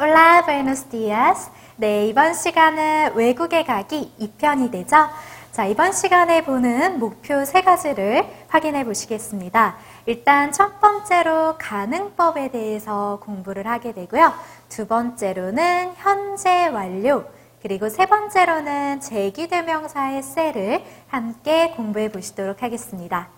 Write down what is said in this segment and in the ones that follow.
Hola, buenos días. 네, 이번 시간은 외국에 가기 2편이 되죠. 자, 이번 시간에 보는 목표 세 가지를 확인해 보시겠습니다. 일단 첫 번째로 가능법에 대해서 공부를 하게 되고요. 두 번째로는 현재 완료, 그리고 세 번째로는 제기대명사의 셀을 함께 공부해 보시도록 하겠습니다.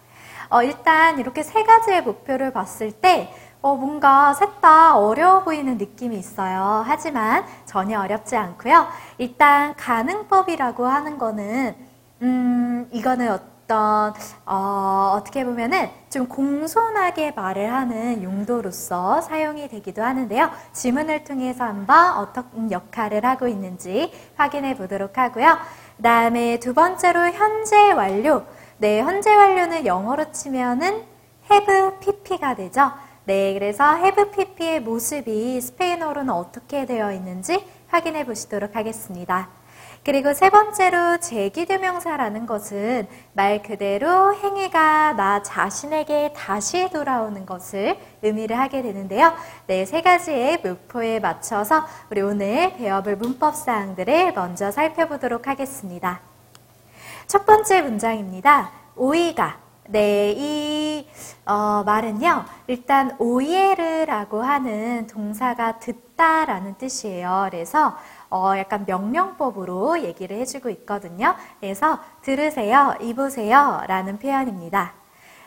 어, 일단 이렇게 세 가지의 목표를 봤을 때 어, 뭔가 셋 다 어려워 보이는 느낌이 있어요. 하지만 전혀 어렵지 않고요. 일단 가능법이라고 하는 거는 음, 이거는 어떤 어, 어떻게 보면은 좀 공손하게 말을 하는 용도로서 사용이 되기도 하는데요. 지문을 통해서 한번 어떤 역할을 하고 있는지 확인해 보도록 하고요. 그 다음에 두 번째로 현재 완료. 네, 현재 완료는 영어로 치면은 have pp가 되죠. 네, 그래서 have pp의 모습이 스페인어로는 어떻게 되어 있는지 확인해 보시도록 하겠습니다. 그리고 세 번째로 제기대명사라는 것은 말 그대로 행위가 나 자신에게 다시 돌아오는 것을 의미를 하게 되는데요. 네, 세 가지의 목표에 맞춰서 우리 오늘 배워볼 문법 사항들을 먼저 살펴보도록 하겠습니다. 첫 번째 문장입니다. 오이가 네, 이 어, 말은요. 일단 오예르라고 하는 동사가 듣다라는 뜻이에요. 그래서 어, 약간 명령법으로 얘기를 해주고 있거든요. 그래서 들으세요, 입으세요 라는 표현입니다.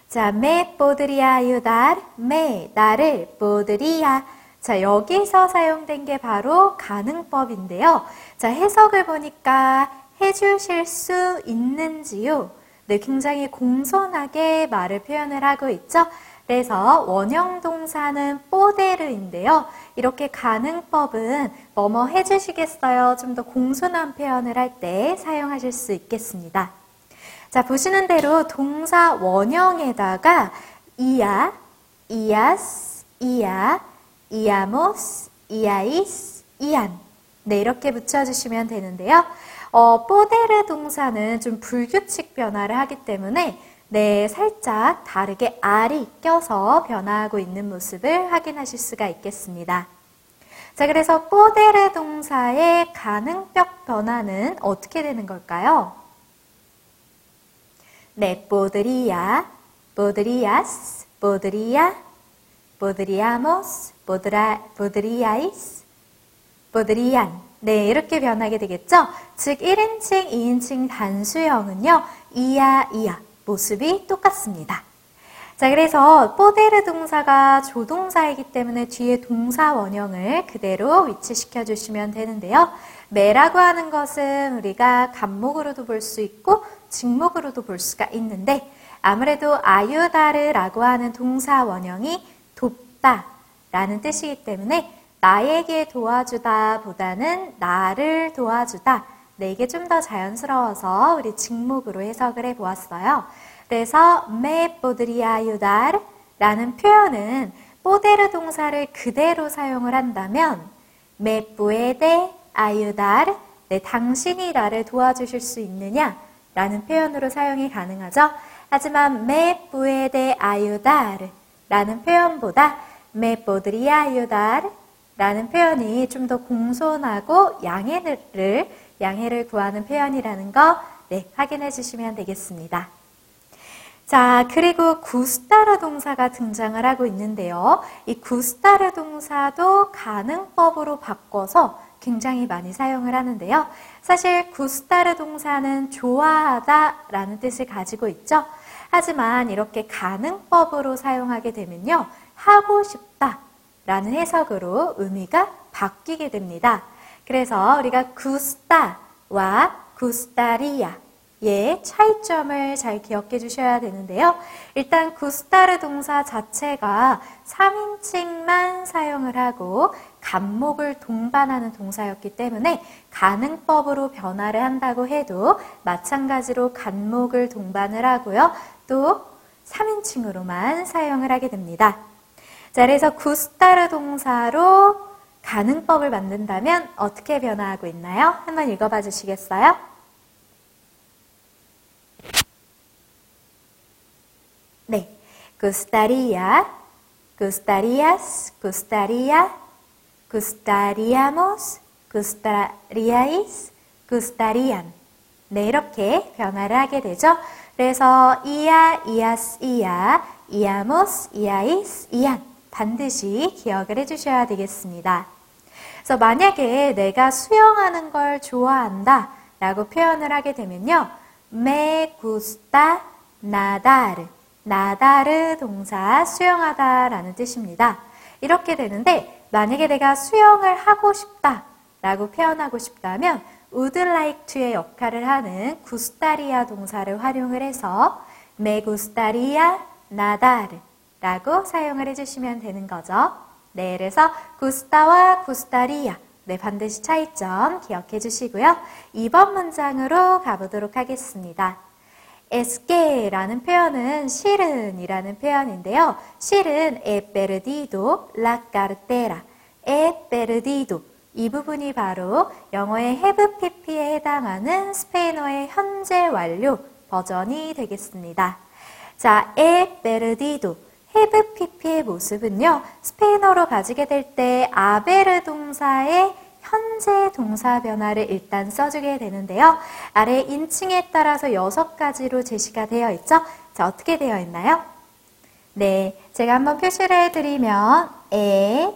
자, me podría ayudar, me, 나를, podría. 자, 여기서 사용된 게 바로 가능법인데요. 자, 해석을 보니까 해주실 수 있는지요? 네, 굉장히 공손하게 말을 표현을 하고 있죠. 그래서 원형 동사는 뽀데르인데요. 이렇게 가능법은 뭐뭐 해주시겠어요? 좀 더 공손한 표현을 할 때 사용하실 수 있겠습니다. 자, 보시는 대로 동사 원형에다가 이야, 이야스, 이야, 이야모스, 이야이스, 이안 네, 이렇게 붙여주시면 되는데요. 어, 뽀데르 동사는 좀 불규칙 변화를 하기 때문에 네, 살짝 다르게 알이 껴서 변화하고 있는 모습을 확인하실 수가 있겠습니다. 자, 그래서 뽀데르 동사의 가능격 변화는 어떻게 되는 걸까요? 네, 보드리야, podrías, podría, podríamos, podra, podríais, podrían. 네, 이렇게 변하게 되겠죠? 즉, 1인칭, 2인칭 단수형은요, ía, ía. 모습이 똑같습니다. 자, 그래서 poder 동사가 조동사이기 때문에 뒤에 동사 원형을 그대로 위치시켜 주시면 되는데요. me라고 하는 것은 우리가 간목으로도 볼 수 있고 직목으로도 볼 수가 있는데 아무래도 아유다르라고 하는 동사 원형이 돕다 라는 뜻이기 때문에 나에게 도와주다 보다는 나를 도와주다 네, 이게 좀 더 자연스러워서 우리 직목으로 해석을 해 보았어요. 그래서 me podría ayudar 라는 표현은 poder 동사를 그대로 사용을 한다면 me puede ayudar 네, 당신이 나를 도와주실 수 있느냐 라는 표현으로 사용이 가능하죠. 하지만 me puede ayudar 라는 표현보다 me podría ayudar 라는 표현이 좀 더 공손하고 양해를 양해를 구하는 표현이라는 거 네, 확인해 주시면 되겠습니다. 자, 그리고 구스타르 동사가 등장을 하고 있는데요. 이 구스타르 동사도 가능법으로 바꿔서 굉장히 많이 사용을 하는데요. 사실 구스타르 동사는 좋아하다 라는 뜻을 가지고 있죠. 하지만 이렇게 가능법으로 사용하게 되면요. 하고 싶다 라는 해석으로 의미가 바뀌게 됩니다. 그래서 우리가 구스타와 구스타리아의 차이점을 잘 기억해 주셔야 되는데요. 일단 구스타르 동사 자체가 3인칭만 사용을 하고 간목을 동반하는 동사였기 때문에 가능법으로 변화를 한다고 해도 마찬가지로 간목을 동반을 하고요. 또 3인칭으로만 사용을 하게 됩니다. 자, 그래서 구스타르 동사로 가능법을 만든다면 어떻게 변화하고 있나요? 한번 읽어봐 주시겠어요? 네. gustaría, gustarías, gustaría, gustaríamos. 네, 이렇게 변화를 하게 되죠. 그래서 이야, 이아스, 이야, 이아모스, 이아이스, 이안 반드시 기억을 해주셔야 되겠습니다. 그래서 만약에 내가 수영하는 걸 좋아한다 라고 표현을 하게 되면요. me gusta nadar. 나다르 동사 수영하다 라는 뜻입니다. 이렇게 되는데 만약에 내가 수영을 하고 싶다 라고 표현하고 싶다면 would like to의 역할을 하는 구스타리아 동사를 활용을 해서 me gustaría nadar 라고 사용을 해주시면 되는 거죠. 네, 그래서 구스타와 구스타리아 네, 반드시 차이점 기억해 주시고요. 2번 문장으로 가보도록 하겠습니다. esque라는 표현은 실은이라는 표현인데요. 실은 he perdido la cartera, he perdido 이 부분이 바로 영어의 have pp에 해당하는 스페인어의 현재 완료 버전이 되겠습니다. 자, he pp의 모습은요. 스페인어로 가지게 될 때 아베르 동사의 현재 동사 변화를 일단 써주게 되는데요. 아래 인칭에 따라서 여섯 가지로 제시가 되어 있죠. 자, 어떻게 되어 있나요? 네, 제가 한번 표시를 해드리면 에,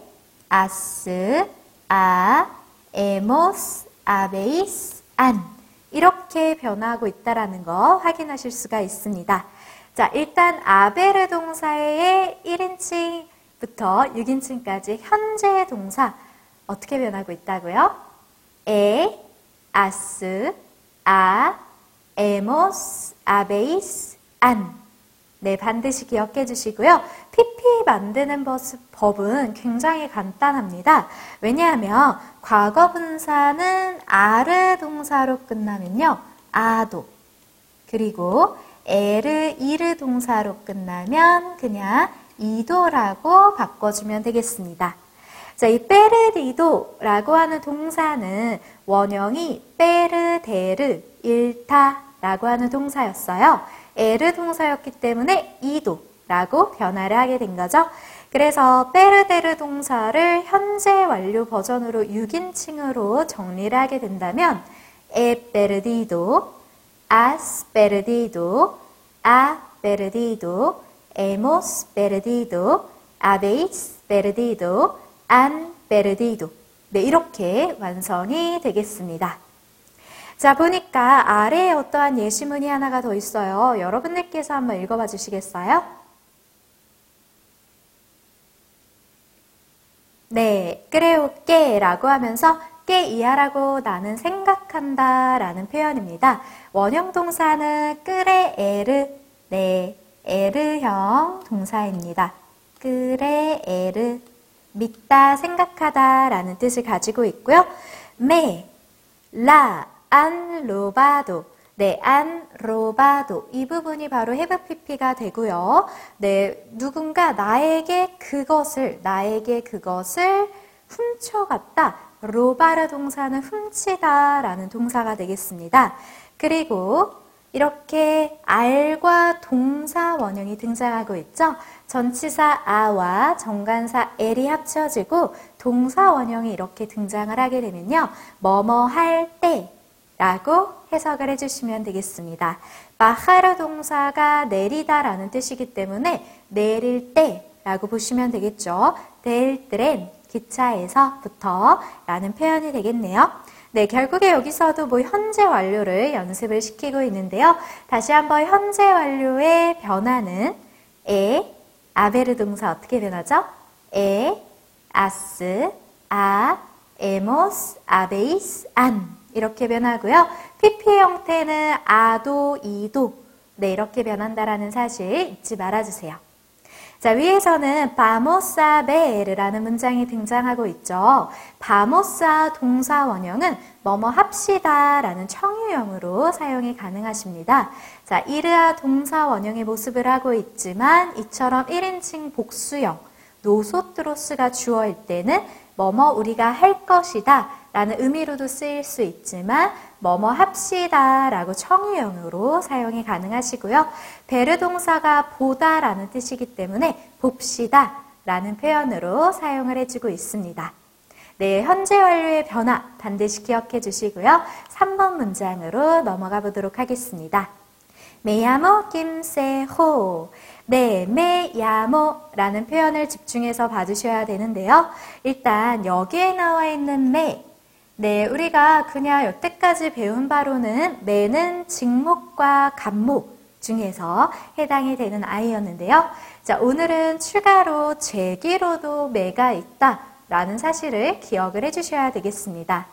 아스, 아, 에모스, 아베이스, 안 이렇게 변화하고 있다라는 거 확인하실 수가 있습니다. 자, 일단 아베르 동사의 1인칭부터 6인칭까지 현재 동사 어떻게 변하고 있다고요? 에, 아스, 아, 에모스, 아베이스, 안. 네, 반드시 기억해 주시고요. PP 만드는 법은 굉장히 간단합니다. 왜냐하면 과거 분사는 아르 동사로 끝나면요. 아도. 그리고 에르, 이르 동사로 끝나면 그냥 이도라고 바꿔주면 되겠습니다. 자, 이 페르디도라고 하는 동사는 원형이 페르데르, 일타라고 하는 동사였어요. 에르 동사였기 때문에 이도라고 변화를 하게 된 거죠. 그래서 페르데르 동사를 현재 완료 버전으로 6인칭으로 정리를 하게 된다면 e perdido, has perdido, ha perdido, hemos perdido, habéis perdido, an perdido. 네, 이렇게 완성이 되겠습니다. 자, 보니까 아래에 어떠한 예시문이 하나가 더 있어요. 여러분들께서 한번 읽어봐 주시겠어요? 네, 끄레오 깨라고 하면서 깨 이하라고 나는 생각한다 라는 표현입니다. 원형 동사는 끄레에르, 네, 에르형 동사입니다. 끄레에르, 믿다, 생각하다 라는 뜻을 가지고 있고요. 메, 라, 안, 로바도. 네, 안, 로바도. 이 부분이 바로 have pp가 되고요. 네, 누군가 나에게 그것을, 나에게 그것을 훔쳐갔다. 로바르 동사는 훔치다 라는 동사가 되겠습니다. 그리고 이렇게 알과 동사 원형이 등장하고 있죠. 전치사 아와 정관사 엘이 합쳐지고 동사 원형이 이렇게 등장을 하게 되면요. 뭐뭐 할 때 라고 해석을 해주시면 되겠습니다. 바하르 동사가 내리다 라는 뜻이기 때문에 내릴 때 라고 보시면 되겠죠. 델 트렌 기차에서부터 라는 표현이 되겠네요. 네, 결국에 여기서도 뭐 현재 완료를 연습을 시키고 있는데요. 다시 한번 현재 완료의 변화는 에, haber 동사 어떻게 변하죠? he, has, ha, hemos, habéis, han 이렇게 변하고요. PP 형태는 ado, ido 네, 이렇게 변한다라는 사실 잊지 말아주세요. 자, 위에서는 vamos a ver라는 문장이 등장하고 있죠. vamos a 동사 원형은 뭐뭐 합시다 라는 청유형으로 사용이 가능하십니다. 자, ir a 동사 원형의 모습을 하고 있지만 이처럼 1인칭 복수형 nosotros가 주어일 때는 뭐뭐 우리가 할 것이다 라는 의미로도 쓰일 수 있지만 뭐뭐 합시다 라고 청유형으로 사용이 가능하시고요. ver 동사가 보다 라는 뜻이기 때문에 봅시다 라는 표현으로 사용을 해주고 있습니다. 네, 현재 완료의 변화 반드시 기억해 주시고요. 3번 문장으로 넘어가 보도록 하겠습니다. 메야모 김세호. 네, 메야모라는 표현을 집중해서 봐주셔야 되는데요. 일단 여기에 나와 있는 메. 네, 우리가 그냥 여태까지 배운 바로는 메는 직목과 간목 중에서 해당이 되는 아이였는데요. 자, 오늘은 추가로 제기로도 매가 있다라는 사실을 기억을 해주셔야 되겠습니다.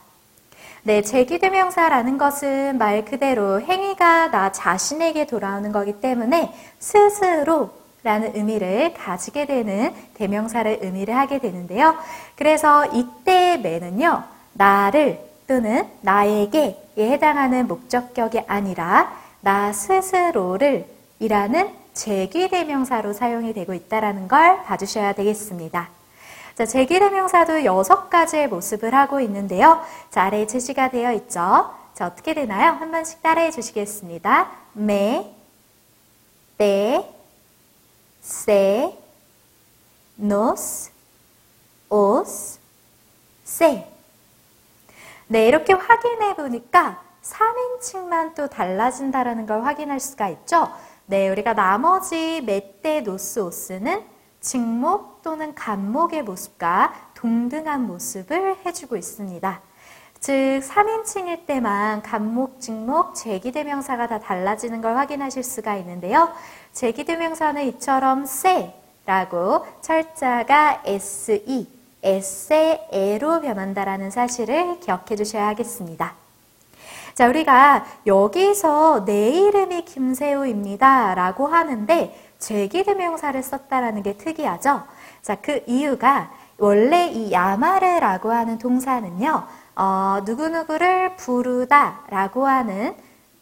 네, 제기대명사라는 것은 말 그대로 행위가 나 자신에게 돌아오는 거기 때문에 스스로 라는 의미를 가지게 되는 대명사를 의미를 하게 되는데요. 그래서 이때 매는요, 나를 또는 나에게에 해당하는 목적격이 아니라 나 스스로를 이라는 제기대명사로 사용이 되고 있다는 걸 봐주셔야 되겠습니다. 자, 제기대명사도 여섯 가지의 모습을 하고 있는데요. 자, 아래에 제시가 되어 있죠. 자, 어떻게 되나요? 한 번씩 따라해 주시겠습니다. 매, 때, 세, 노스, 오스, 세. 네, 이렇게 확인해 보니까 3인칭만 또 달라진다라는 걸 확인할 수가 있죠. 네, 우리가 나머지 멧대 노스 오스는 직목 또는 간목의 모습과 동등한 모습을 해주고 있습니다. 즉 3인칭일 때만 간목, 직목, 제기대명사가 다 달라지는 걸 확인하실 수가 있는데요. 제기대명사는 이처럼 세라고 철자가 SE, S의 에로 변한다라는 사실을 기억해 주셔야 하겠습니다. 자, 우리가 여기서 내 이름이 김세우입니다. 라고 하는데 제기대명사를 썼다라는 게 특이하죠? 자, 그 이유가 원래 이 야마르라고 하는 동사는요, 어, 누구누구를 부르다 라고 하는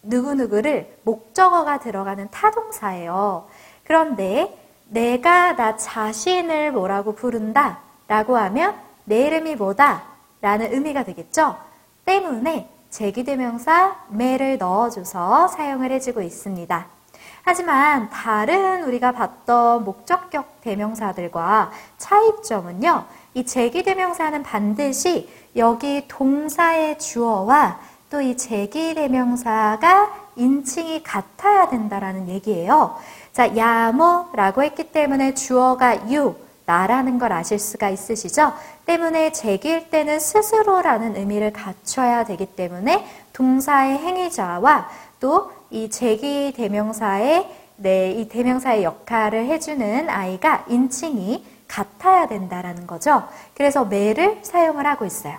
누구누구를 목적어가 들어가는 타동사예요. 그런데 내가 나 자신을 뭐라고 부른다 라고 하면 내 이름이 뭐다 라는 의미가 되겠죠? 때문에 제기대명사 매를 넣어줘서 사용을 해주고 있습니다. 하지만 다른 우리가 봤던 목적격 대명사들과 차이점은요. 이 제기대명사는 반드시 여기 동사의 주어와 또 이 제기대명사가 인칭이 같아야 된다라는 얘기예요. 자, 야모라고 했기 때문에 주어가 유, 나라는 걸 아실 수가 있으시죠? 때문에 제기일 때는 스스로라는 의미를 갖춰야 되기 때문에 동사의 행위자와 또 이 제기 대명사의 네, 이 대명사의 역할을 해주는 아이가 인칭이 같아야 된다라는 거죠. 그래서 매를 사용을 하고 있어요.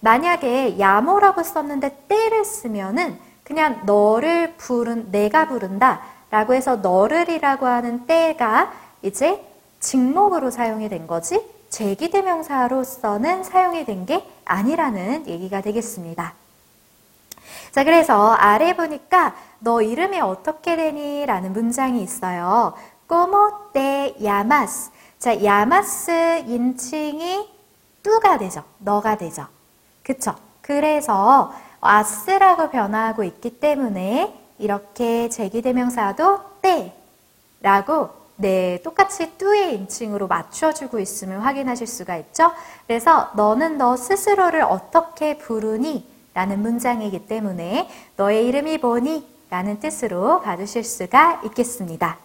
만약에 야모라고 썼는데 때를 쓰면은 그냥 너를 부른 내가 부른다 라고 해서 너를이라고 하는 때가 이제 직목으로 사용이 된 거지 제기대명사로서는 사용이 된 게 아니라는 얘기가 되겠습니다. 자, 그래서 아래 보니까 너 이름이 어떻게 되니? 라는 문장이 있어요. 꼬모떼 야마스. 자, 야마스 인칭이 뚜가 되죠. 너가 되죠. 그쵸? 그래서 아스라고 변화하고 있기 때문에 이렇게 제기대명사도 때라고 네, 똑같이 뚜의 인칭으로 맞춰주고 있음을 확인하실 수가 있죠. 그래서 너는 너 스스로를 어떻게 부르니? 라는 문장이기 때문에 너의 이름이 뭐니? 라는 뜻으로 봐주실 수가 있겠습니다.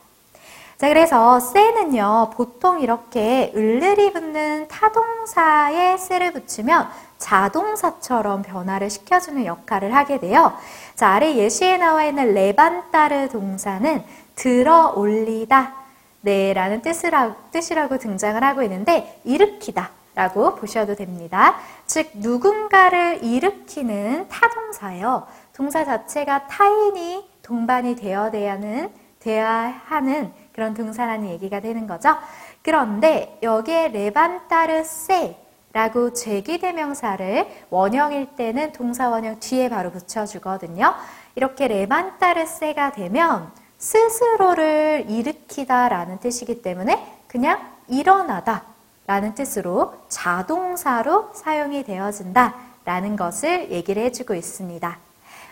자, 그래서 쎄는요, 보통 이렇게 을을이 붙는 타동사에 쎄를 붙이면 자동사처럼 변화를 시켜주는 역할을 하게 돼요. 자, 아래 예시에 나와 있는 레반따르 동사는 들어 올리다, 네, 라는 뜻이라, 뜻이라고 등장을 하고 있는데, 일으키다 라고 보셔도 됩니다. 즉, 누군가를 일으키는 타동사예요. 동사 자체가 타인이 동반이 되어야 하는, 되어야 하는 그런 동사라는 얘기가 되는 거죠. 그런데 여기에 레반타르세 라고 제기대명사를 원형일 때는 동사 원형 뒤에 바로 붙여주거든요. 이렇게 레반타르세가 되면 스스로를 일으키다 라는 뜻이기 때문에 그냥 일어나다 라는 뜻으로 자동사로 사용이 되어진다 라는 것을 얘기를 해주고 있습니다.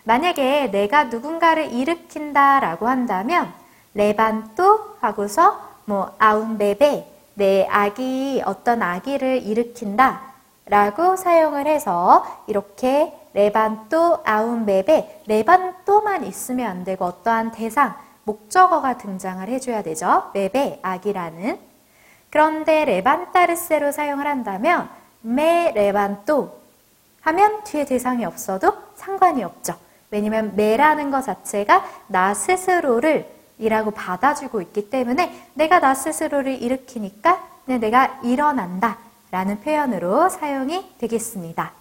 만약에 내가 누군가를 일으킨다 라고 한다면 레반또 하고서 뭐 아운베베 내 아기 어떤 아기를 일으킨다 라고 사용을 해서 이렇게 레반또 아운베베 레반또만 있으면 안 되고 어떠한 대상 목적어가 등장을 해줘야 되죠. 베베 아기라는 그런데 레반타르세로 사용을 한다면 메 레반또 하면 뒤에 대상이 없어도 상관이 없죠. 왜냐면 메라는 것 자체가 나 스스로를 이라고 받아주고 있기 때문에 내가 나 스스로를 일으키니까 내가 일어난다 라는 표현으로 사용이 되겠습니다.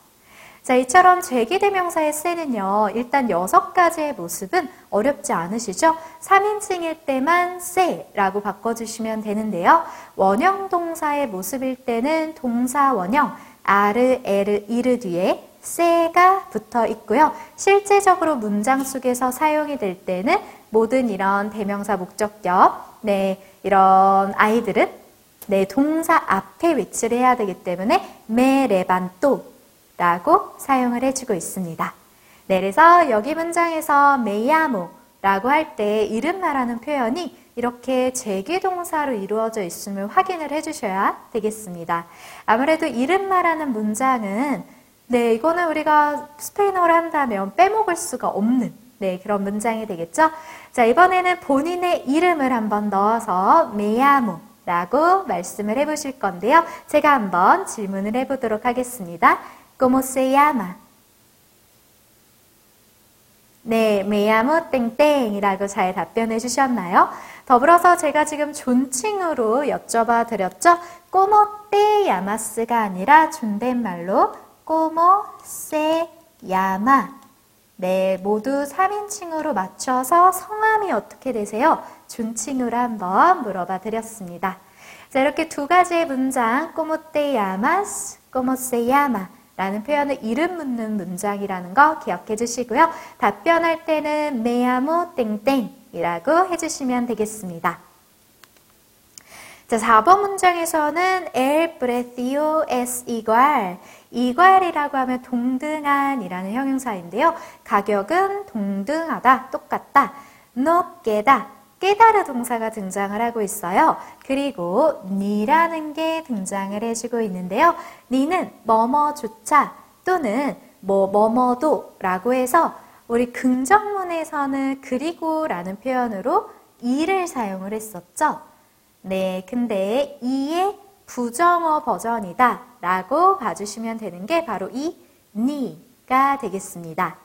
자, 이처럼 죄기대명사의 쎄는요, 일단 여섯 가지의 모습은 어렵지 않으시죠? 3인칭일 때만 쎄라고 바꿔주시면 되는데요. 원형 동사의 모습일 때는 동사 원형, 아르, 에르, 이르 뒤에 쎄가 붙어 있고요. 실제적으로 문장 속에서 사용이 될 때는 모든 이런 대명사 목적격, 네, 이런 아이들은 네, 동사 앞에 위치를 해야 되기 때문에 메 레반또 라고 사용을 해주고 있습니다. 네, 그래서 여기 문장에서 메야모 라고 할 때 이름 말하는 표현이 이렇게 제기동사로 이루어져 있음을 확인을 해주셔야 되겠습니다. 아무래도 이름 말하는 문장은 네, 이거는 우리가 스페인어를 한다면 빼먹을 수가 없는 네, 그런 문장이 되겠죠? 자, 이번에는 본인의 이름을 한번 넣어서 메야모 라고 말씀을 해보실 건데요. 제가 한번 질문을 해보도록 하겠습니다. ¿Cómo se llama? 네, llamo 땡땡이라고 잘 답변해 주셨나요? 더불어서 제가 지금 존칭으로 여쭤봐 드렸죠? ¿Cómo te llamas가 아니라 존댓말로 ¿Cómo se llama? 네, 모두 3인칭으로 맞춰서 성함이 어떻게 되세요? 존칭으로 한번 물어봐 드렸습니다. 자, 이렇게 두 가지의 문장, ¿Cómo te llamas? ¿Cómo se llama? 라는 표현을 이름 묻는 문장이라는 거 기억해 주시고요. 답변할 때는 메아모 땡땡 이라고 해주시면 되겠습니다. 자, 4번 문장에서는 el precio es igual. 이괄이라고 하면 동등한이라는 형용사인데요. 가격은 동등하다, 똑같다. queda, 깨달을 동사가 등장을 하고 있어요. 그리고 니라는 게 등장을 해주고 있는데요. 니는 뭐뭐조차 또는 뭐 뭐뭐도라고 해서 우리 긍정문에서는 그리고라는 표현으로 이를 사용을 했었죠. 네, 근데 이의 부정어 버전이다 라고 봐주시면 되는 게 바로 이 니가 되겠습니다.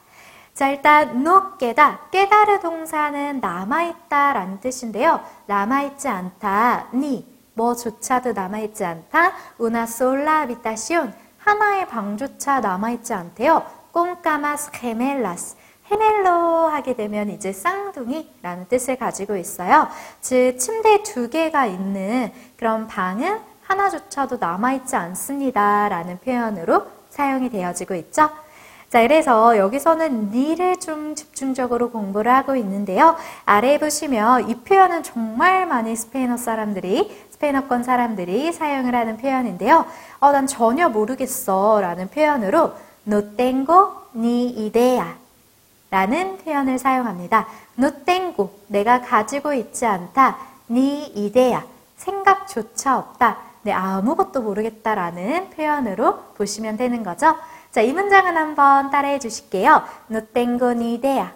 자, 일단 no 깨다. 깨달을 동사는 남아있다 라는 뜻인데요. 남아있지 않다. 니. 뭐조차도 남아있지 않다. una sola habitación. 하나의 방조차 남아있지 않대요. 꼼까마스 헤멜라스. 헤멜로 하게 되면 이제 쌍둥이라는 뜻을 가지고 있어요. 즉 침대 두 개가 있는 그런 방은 하나조차도 남아있지 않습니다. 라는 표현으로 사용이 되어지고 있죠. 자, 그래서 여기서는 니를 좀 집중적으로 공부를 하고 있는데요. 아래에 보시면 이 표현은 정말 많이 스페인어 사람들이, 스페인어권 사람들이 사용을 하는 표현인데요. 어, 난 전혀 모르겠어. 라는 표현으로 no tengo ni idea 라는 표현을 사용합니다. no tengo, 내가 가지고 있지 않다. ni idea, 생각조차 없다. 네, 아무것도 모르겠다라는 표현으로 보시면 되는 거죠. 자, 이 문장은 한번 따라해 주실게요. No tengo ni idea.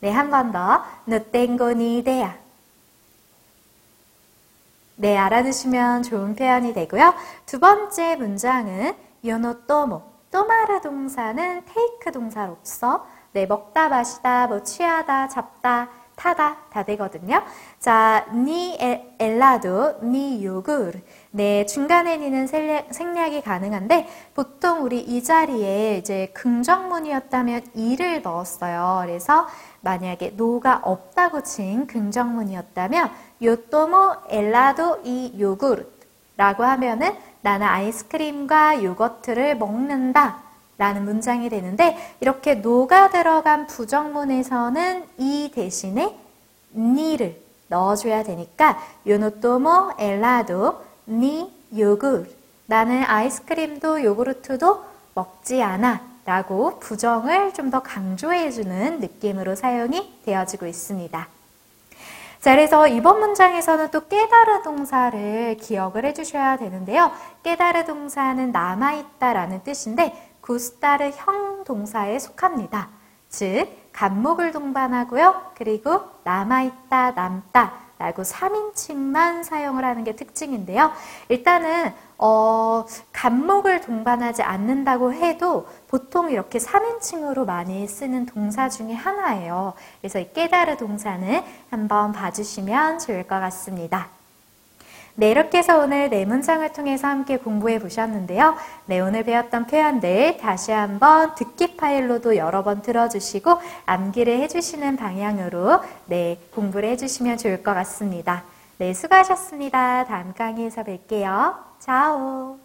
네, 한 번 더. No tengo ni idea. 네, 알아두시면 좋은 표현이 되고요. 두 번째 문장은 yo no tomo. 또마르 동사는 take 동사로서 네, 먹다, 마시다, 뭐 취하다, 잡다, 타다 다 되거든요. 자, 니 엘라도, 니 요구르. 네, 중간에 니는 생략이 가능한데 보통 우리 이 자리에 이제 긍정문이었다면 이를 넣었어요. 그래서 만약에 노가 없다고 친 긍정문이었다면 요토모 엘라도 이 요구르 라고 하면은 나는 아이스크림과 요거트를 먹는다 라는 문장이 되는데 이렇게 노가 들어간 부정문에서는 이 대신에 니를 넣어줘야 되니까 요노토모 엘라도 니 요구르 나는 아이스크림도 요구르트도 먹지 않아 라고 부정을 좀 더 강조해주는 느낌으로 사용이 되어지고 있습니다. 자, 그래서 이번 문장에서는 또 깨달은 동사를 기억을 해주셔야 되는데요. 깨달은 동사는 남아있다 라는 뜻인데 구스타르 형 동사에 속합니다. 즉, 간목을 동반하고요. 그리고 남아있다, 남다 라고 3인칭만 사용을 하는 게 특징인데요. 일단은 어, 간목을 동반하지 않는다고 해도 보통 이렇게 3인칭으로 많이 쓰는 동사 중에 하나예요. 그래서 이 깨달은 동사는 한번 봐주시면 좋을 것 같습니다. 네, 이렇게 해서 오늘 네 문장을 통해서 함께 공부해 보셨는데요. 네, 오늘 배웠던 표현들 다시 한번 듣기 파일로도 여러 번 들어주시고 암기를 해주시는 방향으로 네, 공부를 해주시면 좋을 것 같습니다. 네, 수고하셨습니다. 다음 강의에서 뵐게요. 자오.